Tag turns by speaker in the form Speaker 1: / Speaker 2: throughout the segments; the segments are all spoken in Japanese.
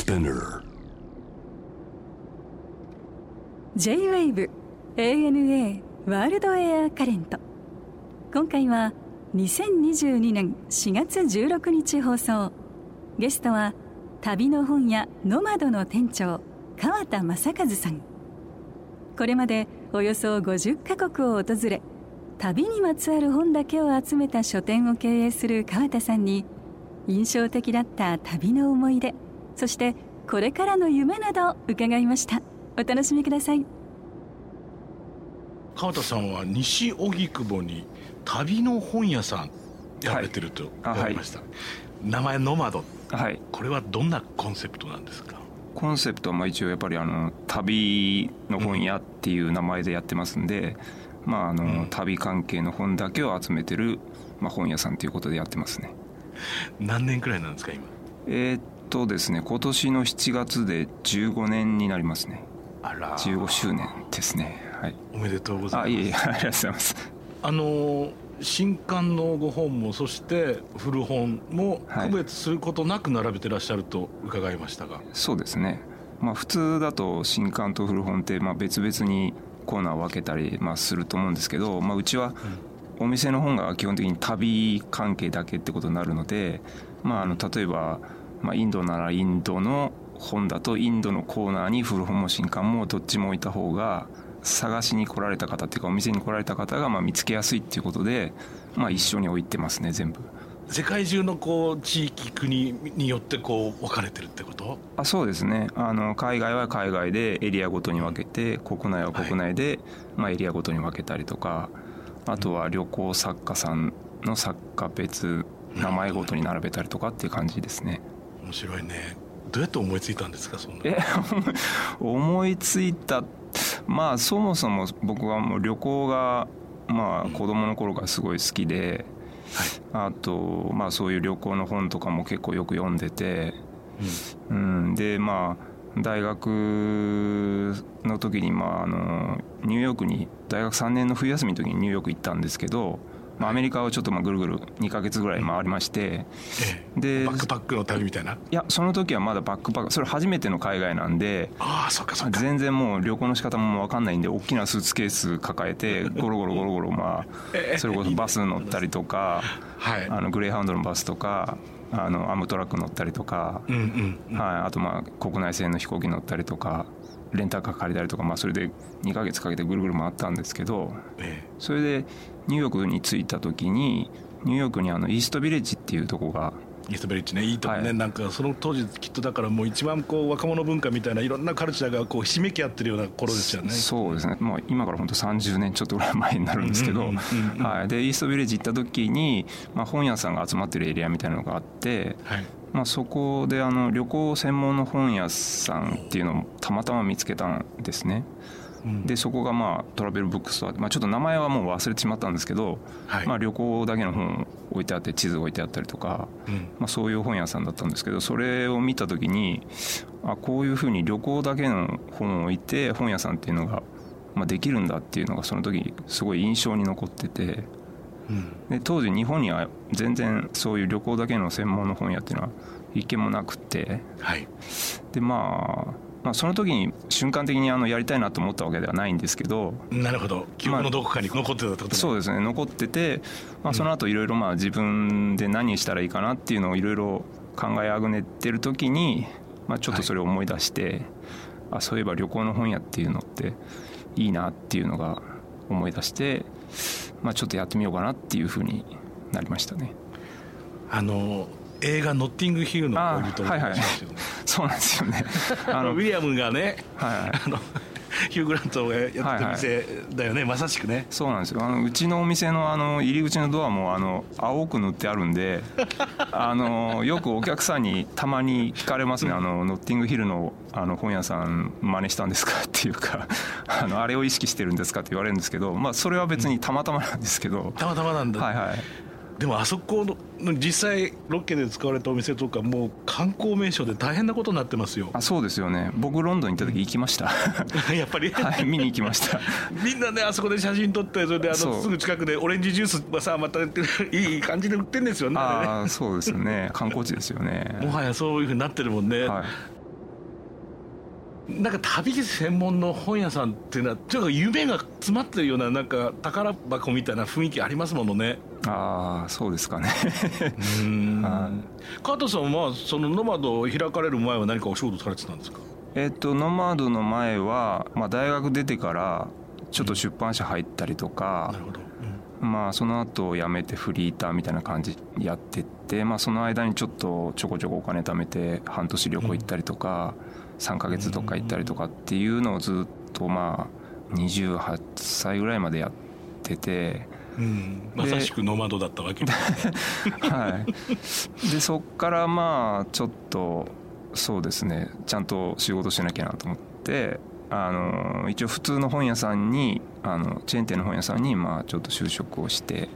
Speaker 1: Spinner.
Speaker 2: J-WAVE ANA ワールドエアカレント今回は2022年4月16日放送。ゲストは旅の本屋ノマドの店長川田正和さん。これまでおよそ50カ国を訪れ旅にまつわる本だけを集めた書店を経営する川田さんに印象的だった旅の思い出そしてこれからの夢など伺いました。お楽しみください。
Speaker 3: 川田さんは西荻窪に旅の本屋さんやられてると伺いました、名前ノマド。
Speaker 4: はい。
Speaker 3: これはどんなコンセプトなんですか？
Speaker 4: コンセプトはまあ一応やっぱりあの旅の本屋っていう名前でやってますんで、まああの、
Speaker 3: うん。
Speaker 4: 旅関係の本だけを集めてる、まあ、本屋さんということでやってますね。
Speaker 3: 何年くらいなんですか今？
Speaker 4: えーっとですね今年の7月で15年になりますね。
Speaker 3: あら。
Speaker 4: 15周年ですね。はい。
Speaker 3: おめでとうござ
Speaker 4: あ
Speaker 3: います。
Speaker 4: いえいえありがとうございます。
Speaker 3: あのー新刊のご本もそして古本も
Speaker 4: はい。
Speaker 3: 区別することなく並べてらっしゃると伺いましたが、
Speaker 4: そうですね。まあ普通だと新刊と古本ってまあ別々にコーナーを分けたりまあすると思うんですけど、まあ、うちはお店の本が基本的に旅関係だけってことになるので、まあ、あの例えば、まあ、インドならインドの本だとインドのコーナーに古本も新刊もどっちも置いた方が探しに来られた方っていうかお店に来られた方がまあ見つけやすいっていうことで、まあ、一緒に置いてますね全部。
Speaker 3: 世界中のこう地域国によってこう分かれてるってこと？
Speaker 4: あそうですね。あの海外は海外でエリアごとに分けて国内は国内で、まあ、エリアごとに分けたりとかあとは旅行作家さんの作家別名前ごとに並べたりとかっていう感じですね
Speaker 3: 面白いね。どうやって思いついたんですかそんな
Speaker 4: え 思いついたまあそもそも僕はもう旅行がまあ子供の頃からすごい好きであとまあそういう旅行の本とかも結構よく読んでてうん、でまあ大学の時に、まあ、あのニューヨークに大学3年の冬休みの時にニューヨーク行ったんですけど、まあ、アメリカをちょっとまあぐるぐる2ヶ月ぐらい回りまして
Speaker 3: ええ。
Speaker 4: で
Speaker 3: バックパックの旅みたいな？い
Speaker 4: やその時はまだバックパックそれ初めての海外なんで
Speaker 3: ああそっかそっか。
Speaker 4: 全然もう旅行の仕方も分かんないんで大きなスーツケース抱えて ゴロゴロゴロゴロまあそれこそバス乗ったりとか
Speaker 3: はい。
Speaker 4: あのグレーハウンドのバスとかあのアムトラック乗ったりとか
Speaker 3: うんうん。
Speaker 4: はい、あとまあ国内線の飛行機乗ったりとかレンタカー借りたりとか、まあ、それで2ヶ月かけてぐるぐる回ったんですけど
Speaker 3: え
Speaker 4: それでニューヨークに着いた時にニューヨークにあのイーストビレッジっていうとこが
Speaker 3: えイーストベリッジね。いいとこね、
Speaker 4: はい。
Speaker 3: なんかその当時きっとだからもう一番こう若者文化みたいないろんなカルチャーがこうひしめき合ってるような頃ですよね。
Speaker 4: そうですね、まあ、今から本当30年ちょっとぐらい前になるんですけど、はい、でイーストビレッジ行った時に、まあ、本屋さんが集まってるエリアみたいなのがあって、
Speaker 3: はい
Speaker 4: まあ、そこであの旅行専門の本屋さんっていうのをたまたま見つけたんですね。
Speaker 3: うん。
Speaker 4: でそこがまあトラベルブックストアで、まあ、ちょっと名前はもう忘れてしまったんですけど、
Speaker 3: はい。
Speaker 4: まあ、旅行だけの本置いてあって地図置いてあったりとか、
Speaker 3: うん。
Speaker 4: まあ、そういう本屋さんだったんですけどそれを見た時にあこういうふうに旅行だけの本を置いて本屋さんっていうのが、まあ、できるんだっていうのがその時すごい印象に残ってて。
Speaker 3: うん
Speaker 4: で当時日本には全然そういう旅行だけの専門の本屋っていうのは一軒もなくて。
Speaker 3: はい。
Speaker 4: でまあまあ、その時に瞬間的にあのやりたいなと思ったわけではないんですけど、
Speaker 3: なるほど。記憶のどこかに残ってたってことね。
Speaker 4: そうですね。残ってて、まあ、その後いろいろまあ自分で何したらいいかなっていうのをいろいろ考えあぐねてる時に、まあ、ちょっとそれを思い出して、あそういえば旅行の本屋っていうのっていいなっていうのが思い出して、まあ、ちょっとやってみようかなっていうふうになりましたね。
Speaker 3: あの映画「ノッティングヒルの恋人」
Speaker 4: あはいはい。そうなんですよね。あの
Speaker 3: ウィリアムがね
Speaker 4: はい。
Speaker 3: あの ヒュー・グラントがやってた店だよね、まさしくね。
Speaker 4: そうなんですよ。あのうちのお店のあの入り口のドアもあの青く塗ってあるんで あのよくお客さんにたまに聞かれますね「あのノッティングヒルのあの本屋さん真似したんですか?」っていうか あの「あれを意識してるんですか?」って言われるんですけど、まあ、それは別にたまたまなんですけど、
Speaker 3: たまたまなんだ、
Speaker 4: はいはい
Speaker 3: でもあそこの実際ロケで使われたお店とかもう観光名所で大変なことになってますよ。
Speaker 4: あそうですよね。僕ロンドンに行った時行きました。
Speaker 3: やっぱり、
Speaker 4: はい見に行きました。
Speaker 3: みんなねあそこで写真撮ってそれであのすぐ近くでオレンジジュースはさまたいい感じで売ってんですよね。あ
Speaker 4: ああそうですよね。観光地ですよね。
Speaker 3: もはやそういうふうになってるもんね、
Speaker 4: はい。
Speaker 3: なんか旅専門の本屋さんっていうのはというか夢が詰まってるようななんか宝箱みたいな雰囲気ありますものね
Speaker 4: ああそうですかね。
Speaker 3: うん。川田さんはそのノマドを開かれる前は何かお仕事されてたんですか？
Speaker 4: えっとノマドの前は、まあ、大学出てからちょっと出版社入ったりとか、うん、なるほど。まあその後辞めてフリーターみたいな感じやってって、まあ、その間にちょっとちょこちょこお金貯めて半年旅行行ったりとか、3か月とか行ったりとかっていうのをずっとまあ28歳ぐらいまでやってて。
Speaker 3: うん、まさしくノマドだったわけ。
Speaker 4: はい。でそっからまあちょっとそうですね。ちゃんと仕事しなきゃなと思ってあの一応普通の本屋さんにあのチェーン店の本屋さんにまあちょっと就職をして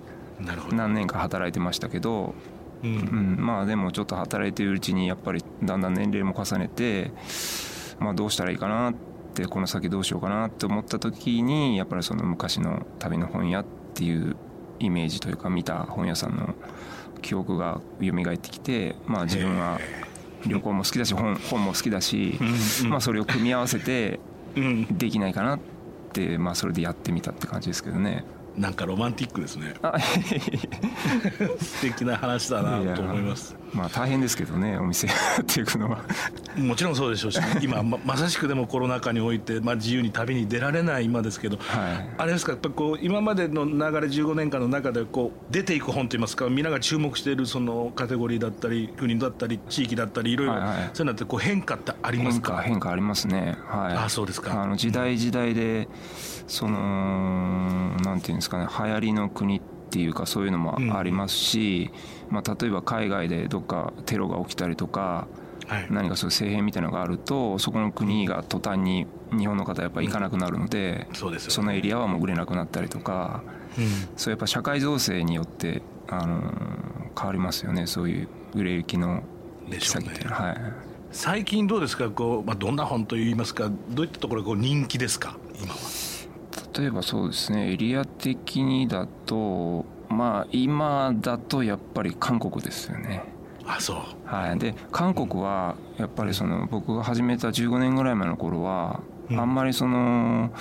Speaker 4: 何年か働いてましたけど、うん、うん、まあでもちょっと働いてるうちにやっぱりだんだん年齢も重ねて、まあ、どうしたらいいかなってこの先どうしようかなって思った時にやっぱりその昔の旅の本屋っていうイメージというか見た本屋さんの記憶が蘇ってきて、まあ、自分は旅行も好きだし本本も好きだし、まあ、それを組み合わせてできないかなって、まあ、それでやってみたって感じですけどね。
Speaker 3: なんかロマンティックですね。素敵な話だなと思います。
Speaker 4: まあ大変ですけどねお店。や っていくのは。
Speaker 3: もちろんそうでしょうし 今ままさしくでもコロナ禍において、まあ、自由に旅に出られない今ですけど、はい、あれですかやっぱこう今までの流れ15年間の中でこう出ていく本といいますか皆が注目しているそのカテゴリーだったり国だったり地域だったりいろいろ、そういうのってこう変化ってありますか？
Speaker 4: 変化ありますね。はい。
Speaker 3: あそうですか。
Speaker 4: あの時代時代でそのなんていうんですかね流行りの国っていうかそういうのもありますし、うん、まあ、例えば海外でどっかテロが起きたりとか、はい、何かそういう政変みたいなのがあるとそこの国が途端に日本の方やっぱ行かなくなるので、うんそのエリアはもう売れなくなったりとか、うん、そうやっぱ社会情勢によってあの変わりますよねそういう売れ行きの先っていうのは。はい。
Speaker 3: 最近どうですか？こう、まあ、どんな本といいますか？どういったところがこう人気ですか？今は
Speaker 4: 例えばそうですねエリア的にだとまあ今だとやっぱり韓国ですよね。
Speaker 3: あそう。
Speaker 4: はい。で韓国はやっぱりその僕が始めた15年ぐらい前の頃はあんまりその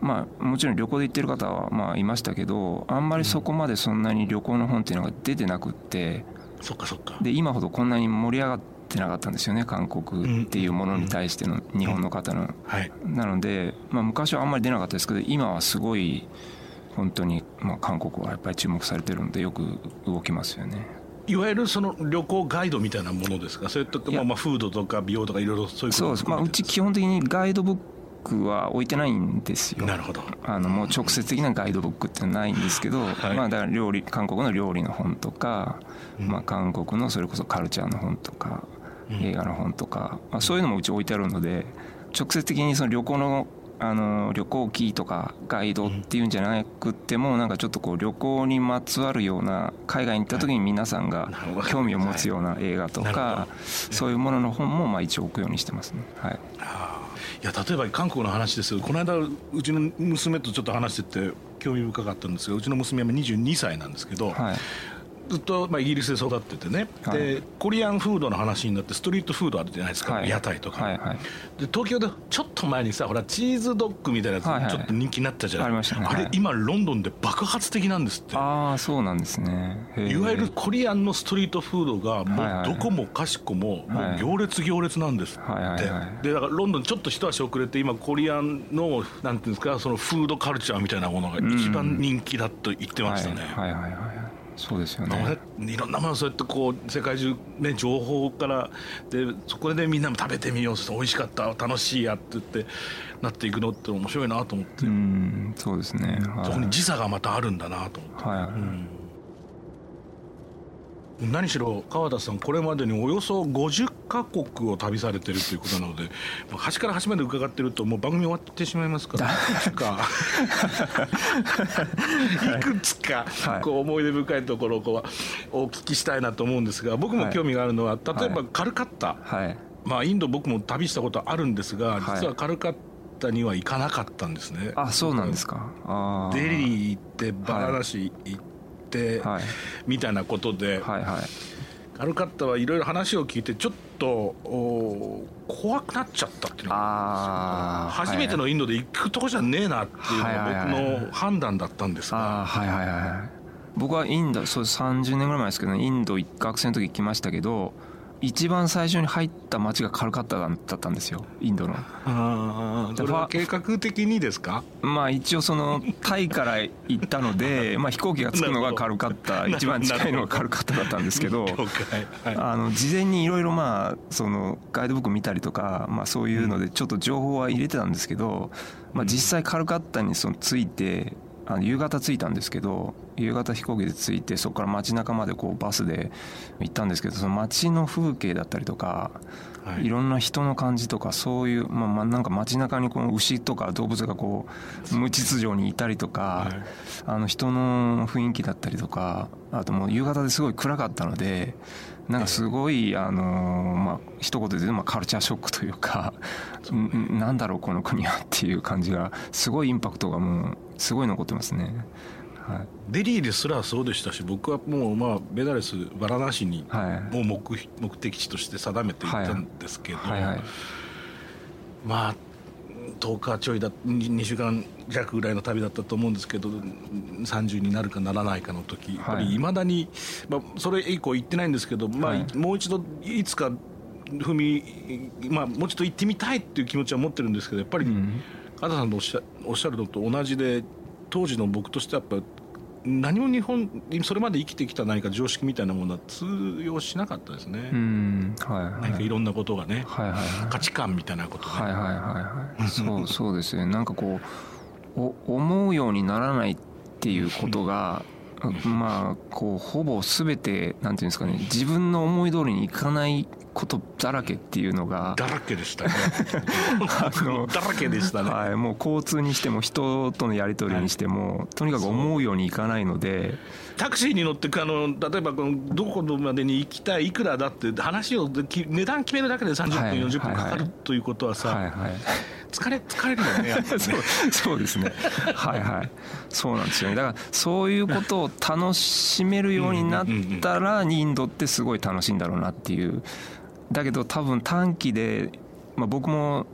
Speaker 4: まあもちろん旅行で行ってる方はまあいましたけどあんまりそこまでそんなに旅行の本っていうのが出てなくって
Speaker 3: そっかそっか。
Speaker 4: で今ほどこんなに盛り上がってってなかったんですよね韓国っていうものに対しての日本の方の。なので、まあ、昔はあんまり出なかったですけど今はすごい本当に、まあ、韓国はやっぱり注目されてるのでよく動きますよね。
Speaker 3: いわゆるその旅行ガイドみたいなものですか？それとか、まあ、まあフードとか美容とかいろいろそういう
Speaker 4: そうです、まあ、うち基本的にガイドブックは置いてないんですよ。
Speaker 3: なるほど。
Speaker 4: あのもう直接的なガイドブックってないんですけど、はい、まあ、だから料理韓国の料理の本とか、まあ、韓国のそれこそカルチャーの本とか、映画の本とか、まあ、そういうのもうち置いてあるので直接的にその旅行のあの旅行記とかガイドっていうんじゃなくてもなんかちょっとこう旅行にまつわるような海外に行った時に皆さんが興味を持つような映画とかそういうものの本もまあ一応置くようにしてますね。はい。
Speaker 3: いや例えば韓国の話ですけどこの間うちの娘とちょっと話してて興味深かったんですがうちの娘は22歳なんですけど、はい、ずっと、まあ、イギリスで育っててね、はい、でコリアンフードの話になってストリートフードあるじゃないですか、はい、屋台とか、はいはい、で東京でちょっと前にさほらチーズドッグみたいなやつちょっと人気になったじゃない、はいはい、あれ今ロンドンで爆発的なんですって。
Speaker 4: ああそうなんですね。
Speaker 3: いわゆるコリアンのストリートフードがもうどこもかしこももう行列行列なんですって、はいはいはい、でだからロンドンちょっと一足遅れて今コリアンのなんていうんですかそのフードカルチャーみたいなものが一番人気だと言ってましたね、
Speaker 4: はいはいはいそうですよね。
Speaker 3: いろんなものそうやってこう世界中ね情報からでそこでみんなも食べてみよう美味しかった楽しいやって言ってなっていくのって面白いなと思って。うん
Speaker 4: そうですね、
Speaker 3: そこに時差がまたあるんだなと思って、はい、うん何しろ川田さんこれまでにおよそ50カ国を旅されてるということなので端から端まで伺ってるともう番組終わってしまいますからいくつか。い。くつかこう思い出深いところをこうお聞きしたいなと思うんですが僕も興味があるのは例えばカルカッタ、まあインド僕も旅したことあるんですが実はカルカッタには行かなかったんですね。
Speaker 4: あそうなんですか。
Speaker 3: デリー行ってバラナシ行って、はい、みたいなことで、はいはい、カルカッタはいろいろ話を聞いてちょっと怖くなっちゃったっていうのが初めてのインドで行くとこじゃねえなっていうのが僕の判断だったんですが、
Speaker 4: はいはいはい僕はインドそう30年ぐらい前ですけど、インド学生の時行きましたけど一番最初に入った町がカルカッタだったんですよ。インドの。
Speaker 3: ああは計画的にですか？
Speaker 4: まあ一応そのタイから行ったので まあ飛行機が着くのがカルカッタ一番近いのがカルカッタだったんですけど、あの事前にいろいろまあそのガイドブック見たりとか、まあ、そういうのでちょっと情報は入れてたんですけど、まあ、実際カルカッタにその着いてあの夕方着いたんですけど夕方飛行機で着いてそこから街中までこうバスで行ったんですけどその街の風景だったりとか、はい、いろんな人の感じとかそういう、まあ、まあなんか街中にこの牛とか動物がこう無秩序にいたりとか、はい、あの人の雰囲気だったりとかあともう夕方ですごい暗かったのでなんかすごい、あのまあ一言で言うとカルチャーショックというか、なんだろうこの国はっていう感じがすごいインパクトがもうすごい残ってますね。
Speaker 3: はい、デリーですらそうでしたし僕はもうまあベダレスバラナシにもう目,、目的地として定めていったんですけど、はいはい。はい、まあ10日ちょいだ2週間弱ぐらいの旅だったと思うんですけど30になるかならないかの時、やっぱりいまだに、まあ、それ以降行ってないんですけど、まあ、もう一度いつか踏み、まあ、もうちょっと行ってみたいっていう気持ちは持ってるんですけどやっぱり、うん、さんのおっしゃおっしゃるのと同じで当時の僕としてはやっぱ何も日本それまで生きてきた何か常識みたいなものは通用しなかったですね。うんはいはい、何かいろんなことがね、はいはいはい、価値観みたいなことね。はいはいはい
Speaker 4: はい。そうそうですね。なんかこうお思うようにならないっていうことが。まあこうほぼ全てなんていうんですかね自分の思い通りにいかないことだらけっていうのが
Speaker 3: だらけでしたね。あのだらけでしたね、
Speaker 4: はい、もう交通にしても人とのやり取りにしても、はい、とにかく思うようにいかないので。
Speaker 3: タクシーに乗ってあの例えばこのどこまでに行きたいいくらだって話を値段決めるだけで30分、はい、40分かかるということはさ、はいはい疲れ疲れるよね
Speaker 4: そうそうですね。はいはい。そうなんですよね。だからそういうことを楽しめるようになったらインドってすごい楽しいんだろうなっていう。だけど多分短期で、まあ、僕も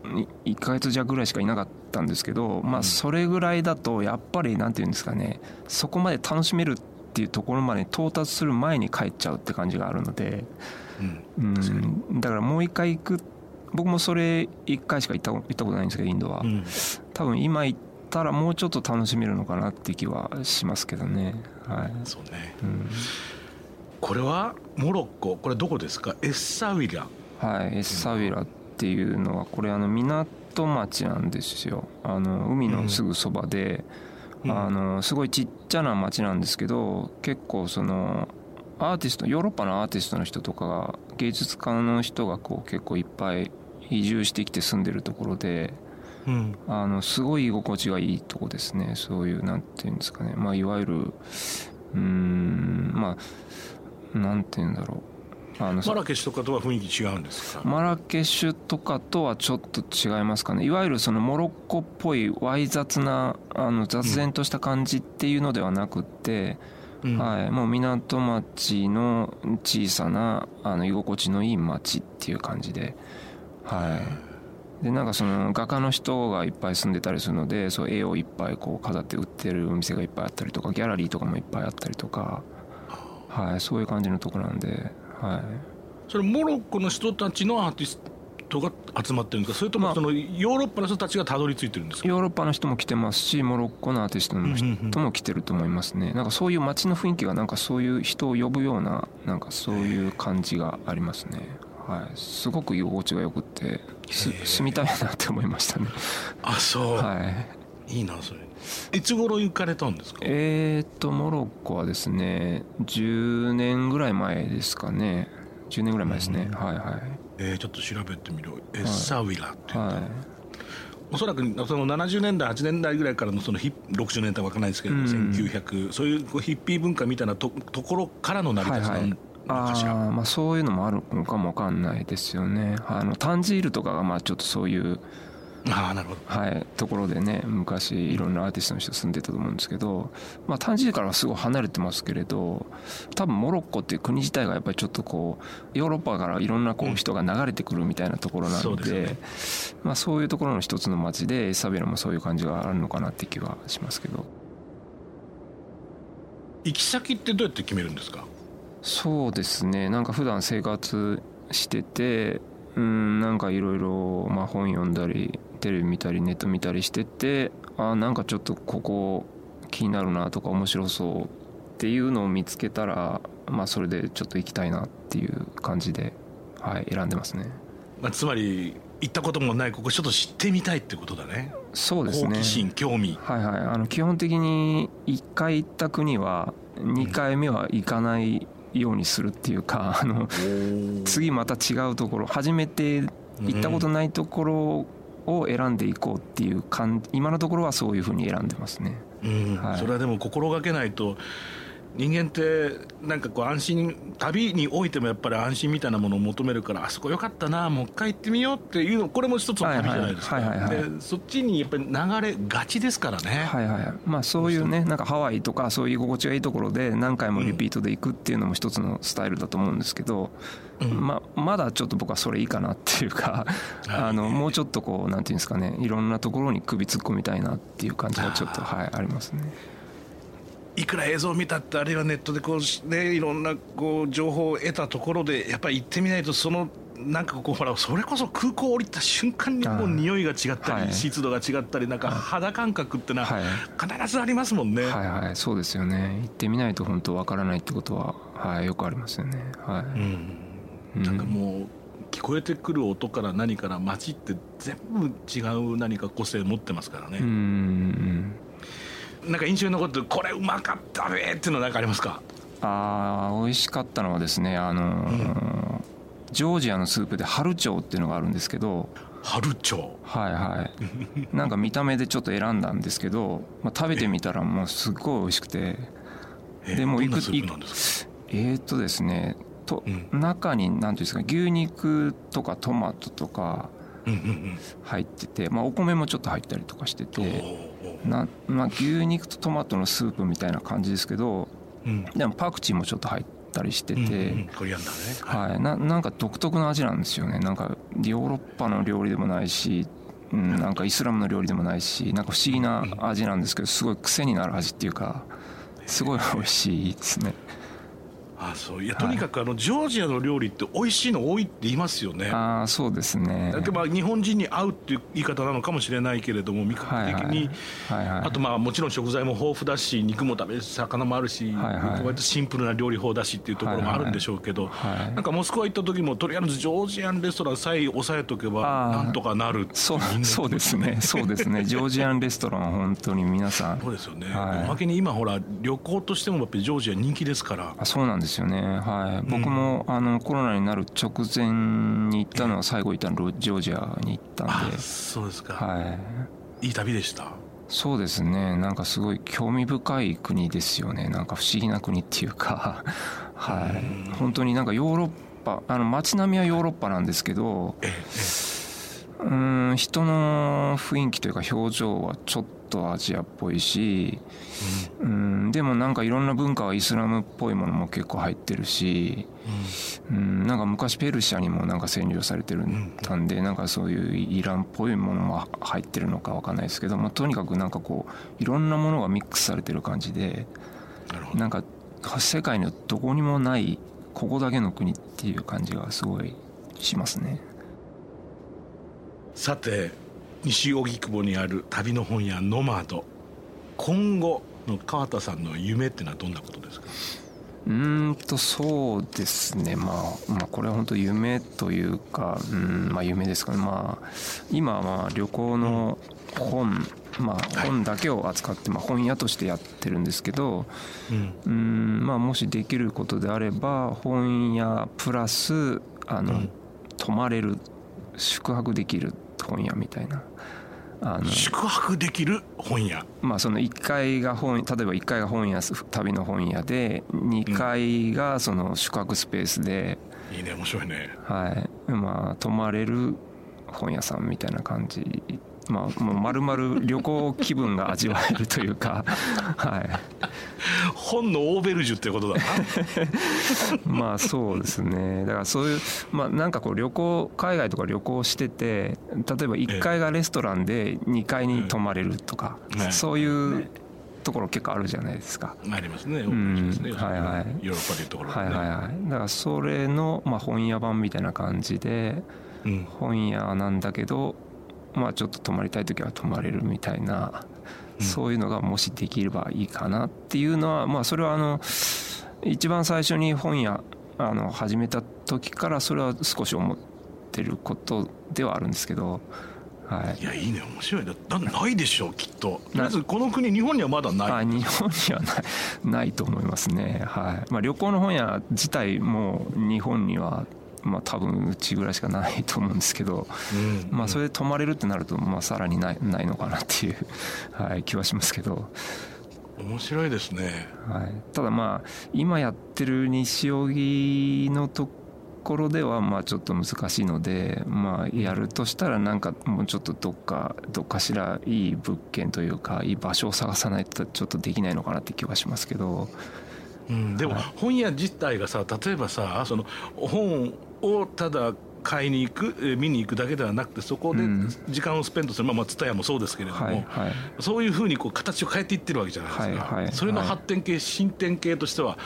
Speaker 4: 1か月弱ぐらいしかいなかったんですけど、まあ、それぐらいだとやっぱりなんていうんですかね。そこまで楽しめるっていうところまで到達する前に帰っちゃうって感じがあるので、うん、うん。だからもう一回行く僕もそれ1回しか行った行ったことないんですけどインドは、うん、多分今行ったらもうちょっと楽しめるのかなって気はしますけどね。はい。
Speaker 3: そうね、うん。これはモロッコ？これどこですか？エッサウィラ。
Speaker 4: はいエッサウィラっていうのはこれあの港町なんですよ。あの海のすぐそばで、うん、あのすごいちっちゃな町なんですけど結構そのアーティストヨーロッパのアーティストの人とかが芸術家の人がこう結構いっぱい移住してきて住んでるところで、うん、あのすごい居心地がいいとこですね。そういうなんていうんですかね。まあいわゆるうんまあなんて言うんだろう。
Speaker 3: あのマラケシュとかとは雰囲気違うんですか？
Speaker 4: マラケシュとかとはちょっと違いますかね。いわゆるそのモロッコっぽいわい雑なあの雑然とした感じっていうのではなくて、うん、はい、もう港町の小さなあの居心地のいい町っていう感じではい。でなんかその画家の人がいっぱい住んでたりするのでそう絵をいっぱいこう飾って売ってるお店がいっぱいあったりとかギャラリーとかもいっぱいあったりとか。はい、そういう感じのとこなんで、はい、
Speaker 3: それモロッコの人たちのアーティストが集まってるんですか？それともそのヨーロッパの人たちがたどり着いてるんですか、
Speaker 4: ヨーロッパの人も来てますしモロッコのアーティストの人も来てると思いますね、なんかそういう街の雰囲気がなんかそういう人を呼ぶようななんかそういう感じがありますねはい、すごく居心地がよくて住みたいなって思いましたね。
Speaker 3: あそう。はい。いいなそれ。いつ頃行かれたんですか？
Speaker 4: えっとモロッコはですね10年ぐらい前ですかね。10年ぐらい前ですね、うん、はいはい。
Speaker 3: えー、ちょっと調べてみろ。エッサウィラってはい。おそらくその70年代8年代ぐらいからのそのヒ60年代は分からないですけど、うん、1900そういうヒッピー文化みたいなとところからの成り立ちなんあ
Speaker 4: まあそういうのもあるのかも分かんないですよね。あのタンジールとかがまあちょっとそういう
Speaker 3: あなるほど、
Speaker 4: はい、ところでね昔いろんなアーティストの人住んでたと思うんですけど、まあ、単純からはすごい離れてますけれど多分モロッコっていう国自体がやっぱりちょっとこうヨーロッパからいろんなこう人が流れてくるみたいなところなのでうんでね、まあ、そういうところの一つの街でサビラもそういう感じがあるのかなって気はしますけど。
Speaker 3: 行き先ってどうやって決めるんですか？
Speaker 4: そうですね。なんか普段生活しててうんなんかいろいろ本読んだりテレビ見たりネット見たりしててあなんかちょっとここ気になるなとか面白そうっていうのを見つけたらまあそれでちょっと行きたいなっていう感じで、はい、選んでますね、
Speaker 3: まあ、つまり行ったこともないここちょっと知ってみたいってことだね。
Speaker 4: そうですね。好
Speaker 3: 奇心興味。
Speaker 4: はいはい。あの基本的に1回行った国は2回目は行かないようにするっていうかあの次また違うところ初めて行ったことないところを選んでいこうっていう感今のところはそういうふうに選んでますね、
Speaker 3: うん。はい、それはでも心がけないと人間ってなんかこう安心旅においてもやっぱり安心みたいなものを求めるからあそこよかったなもう一回行ってみようっていうのこれも一つの旅じゃないですか。でそっちにやっぱり流れがちですからね。
Speaker 4: はいはいまあそういうねなんかハワイとかそういう心地がいいところで何回もリピートで行くっていうのも一つのスタイルだと思うんですけど、うん、まあ、まだちょっと僕はそれいいかなっていうかあのもうちょっとこうなんていうんですかねいろんなところに首突っ込みたいなっていう感じがちょっとはいありますね。
Speaker 3: いくら映像を見たってあるいはネットでこう、ね、いろんなこう情報を得たところでやっぱり行ってみないとそのなんかこうほらそれこそ空港降りた瞬間にもう匂いが違ったり、湿度が違ったりなんか肌感覚ってのは必ずありますもんね、
Speaker 4: はいはい。そうですよね。行ってみないと本当わからないってことは、はい、よくありますよね。はい、
Speaker 3: うん、なんかもう聞こえてくる音から何から街って全部違う何か個性持ってますからね。うんなんか印象に残ってこれうまかったべっていうのは何かありますか？
Speaker 4: ああ美味しかったのはですねあのーうん、ジョージアのスープで春蝶っていうのがあるんですけど。
Speaker 3: 春蝶？
Speaker 4: はいはい。なんか見た目でちょっと選んだんですけど、まあ、食べてみたらもうすっごい美味しくて。
Speaker 3: でもいくいく
Speaker 4: えー、っとですねと、うん、中に何ていうんですか牛肉とかトマトとか入ってて、まあ、お米もちょっと入ったりとかしててな、まあ、牛肉とトマトのスープみたいな感じですけど、うん、でもパクチーもちょっと入ったりしてて、うんうん、
Speaker 3: コリアンダ
Speaker 4: ーね、はい、ななんか独特の味なんですよね。なんかヨーロッパの料理でもないし、うん、なんかイスラムの料理でもないしなんか不思議な味なんですけどすごい癖になる味っていうかすごい美味しいですね。
Speaker 3: あそう。いやとにかくあの、ジョージアの料理って美味しいの多いって言いますよね。
Speaker 4: ああそうですね。
Speaker 3: だまあ日本人に合うっていう言い方なのかもしれないけれども味覚的に、あとまあもちろん食材も豊富だし肉も食べるし魚もあるし、はいはい、割とシンプルな料理法だしっていうところもあるんでしょうけど、はいはい、なんかモスクワ行った時もとりあえずジョージアンレストランさえ押さえとけばなんとかなる
Speaker 4: そうそうですね。そうですね。ジョージアンレストランは本当に皆さん。
Speaker 3: そうですよね、はい、おまけに今ほら旅行としてもやっぱりジョージア人気ですから。
Speaker 4: あそうなんですよね。はい。はい、僕もあのコロナになる直前に行ったのは最後行ったのジョージアに行ったんで。
Speaker 3: そうですか。
Speaker 4: はい。
Speaker 3: いい旅でした？
Speaker 4: そうですね。なんかすごい興味深い国ですよね。なんか不思議な国っていうか。はい。本当になんかヨーロッパあの街並みはヨーロッパなんですけどうん人の雰囲気というか表情はちょっとアジアっぽいし、うん、でもなんかいろんな文化はイスラムっぽいものも結構入ってるし、うん、なんか昔ペルシャにもなんか占領されてるんで、なんかそういうイランっぽいものも入ってるのか分かんないですけど、まあ、とにかくなんかこういろんなものがミックスされてる感じでなんか世界のどこにもないここだけの国っていう感じがすごいしますね。
Speaker 3: さて西荻窪にある旅の本屋ノマド。今後の川田さんの夢っていうのはどんなことですか？
Speaker 4: うんとそうですね、まあ、まあこれは本当夢というかうんまあ夢ですかね。まあ今はまあ旅行の本、まあ、本だけを扱って、まあ、本屋としてやってるんですけど、うん、まあ、もしできることであれば本屋プラスあの、泊まれる宿泊できる本屋みたいな。
Speaker 3: あの宿泊できる本屋。
Speaker 4: まあその1階が本例えば1階が本屋旅の本屋で2階がその宿泊スペースで、
Speaker 3: うん、いいね面白いね。
Speaker 4: はい。まあ泊まれる本屋さんみたいな感じまあ、もう丸々旅行気分が味わえるというか、はい、
Speaker 3: 本のオーベルジュってことだな。
Speaker 4: まあそうですね。だからそういう、まあ、なんかこう旅行海外とか旅行してて例えば1階がレストランで2階に泊まれるとか、ええ、そういうところ結構あるじゃないですか。
Speaker 3: ありますね。うん、
Speaker 4: はいはい。
Speaker 3: ヨーロッパでいうところ、
Speaker 4: ね、はいはいはい。だからそれのまあ本屋版みたいな感じで、うん、本屋なんだけどまあ、ちょっと泊まりたい時は泊まれるみたいな、そういうのがもしできればいいかなっていうのは、まあ、それはあの一番最初に本屋あの始めた時からそれは少し思ってることではあるんですけど。
Speaker 3: はい、いやいいね。面白いだないでしょうきっと。まずこの国日本にはまだない。
Speaker 4: あ日本にはないないと思いますね。はい。まあ旅行の本屋自体も日本にはまあ、多分うちぐらいしかないと思うんですけど、うん、まあ、それで泊まれるってなると、まあ、さらにないないのかなっていう、はい、気はしますけど。
Speaker 3: 面白いですね、
Speaker 4: はい、ただまあ今やってる西荻のところではまあちょっと難しいのでまあやるとしたらなんかもうちょっとどっかどっかしらいい物件というかいい場所を探さないとちょっとできないのかなって気はしますけど。
Speaker 3: うん、でも本屋自体がさ例えばさその本をただ買いに行く見に行くだけではなくてそこで時間をスペンドする、まあ、蔦屋もそうですけれども、はいはい、そういうふうにこう形を変えていってるわけじゃないですか、はいはい、それの発展系、進展系としては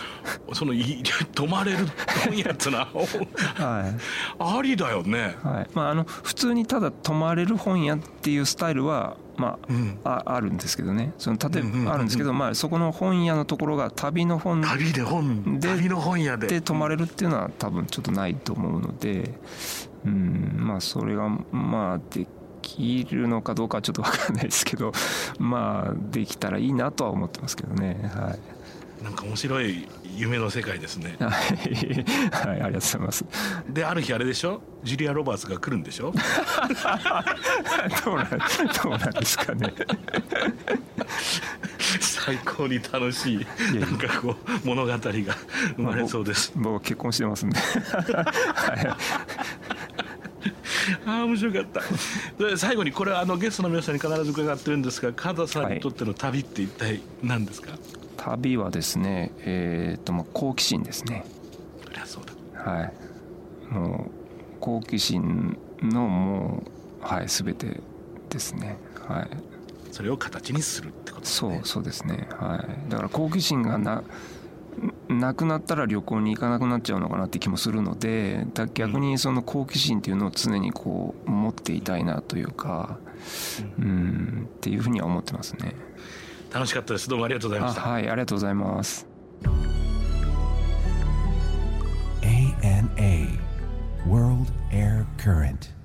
Speaker 3: その泊 まれる本屋ってのは、はい、ありだよね、
Speaker 4: はい。まあ、あの普通にただ泊まれる本屋っていうスタイルはまあ、うん、ああるんですけどね。その例えばあるんですけど、まあ、そこの本屋のところが旅の本
Speaker 3: 旅で本で旅の本屋で。
Speaker 4: で泊まれるっていうのは多分ちょっとないと思うので、うん、まあそれがまあできるのかどうかはちょっと分からないですけどまあできたらいいなとは思ってますけどね。はい。
Speaker 3: なんか面白い夢の世界ですね。
Speaker 4: はい、はい、ありがとうございます。
Speaker 3: で、ある日あれでしょ？ジュリア・ロバーツが来るんでしょ？
Speaker 4: どうなん、どうなんですかね。
Speaker 3: 最高に楽しい、なんかこう、物語が生まれそうです。
Speaker 4: まあ、僕結婚してますんで。はい
Speaker 3: ああ面白かった。で最後にこれはあのゲストの皆さんに必ず伺ってるんですが加田さんにとっての旅って一体何ですか、はい
Speaker 4: 旅はですねえっ、ー、とまあ好奇心ですね。
Speaker 3: そりゃそう
Speaker 4: だ。はい。もう好奇心のもうはい全てですね。はい。
Speaker 3: それを形にするってことです
Speaker 4: ね。そうそうですね。はい。だから好奇心がななくなったら旅行に行かなくなっちゃうのかなって気もするので逆にその好奇心っていうのを常にこう持っていたいなというか、うん、うんっていうふうには思ってますね。
Speaker 3: 楽しかったです。どうもありがとうございました。
Speaker 4: はいありがとうございます。
Speaker 1: ANA World Air Current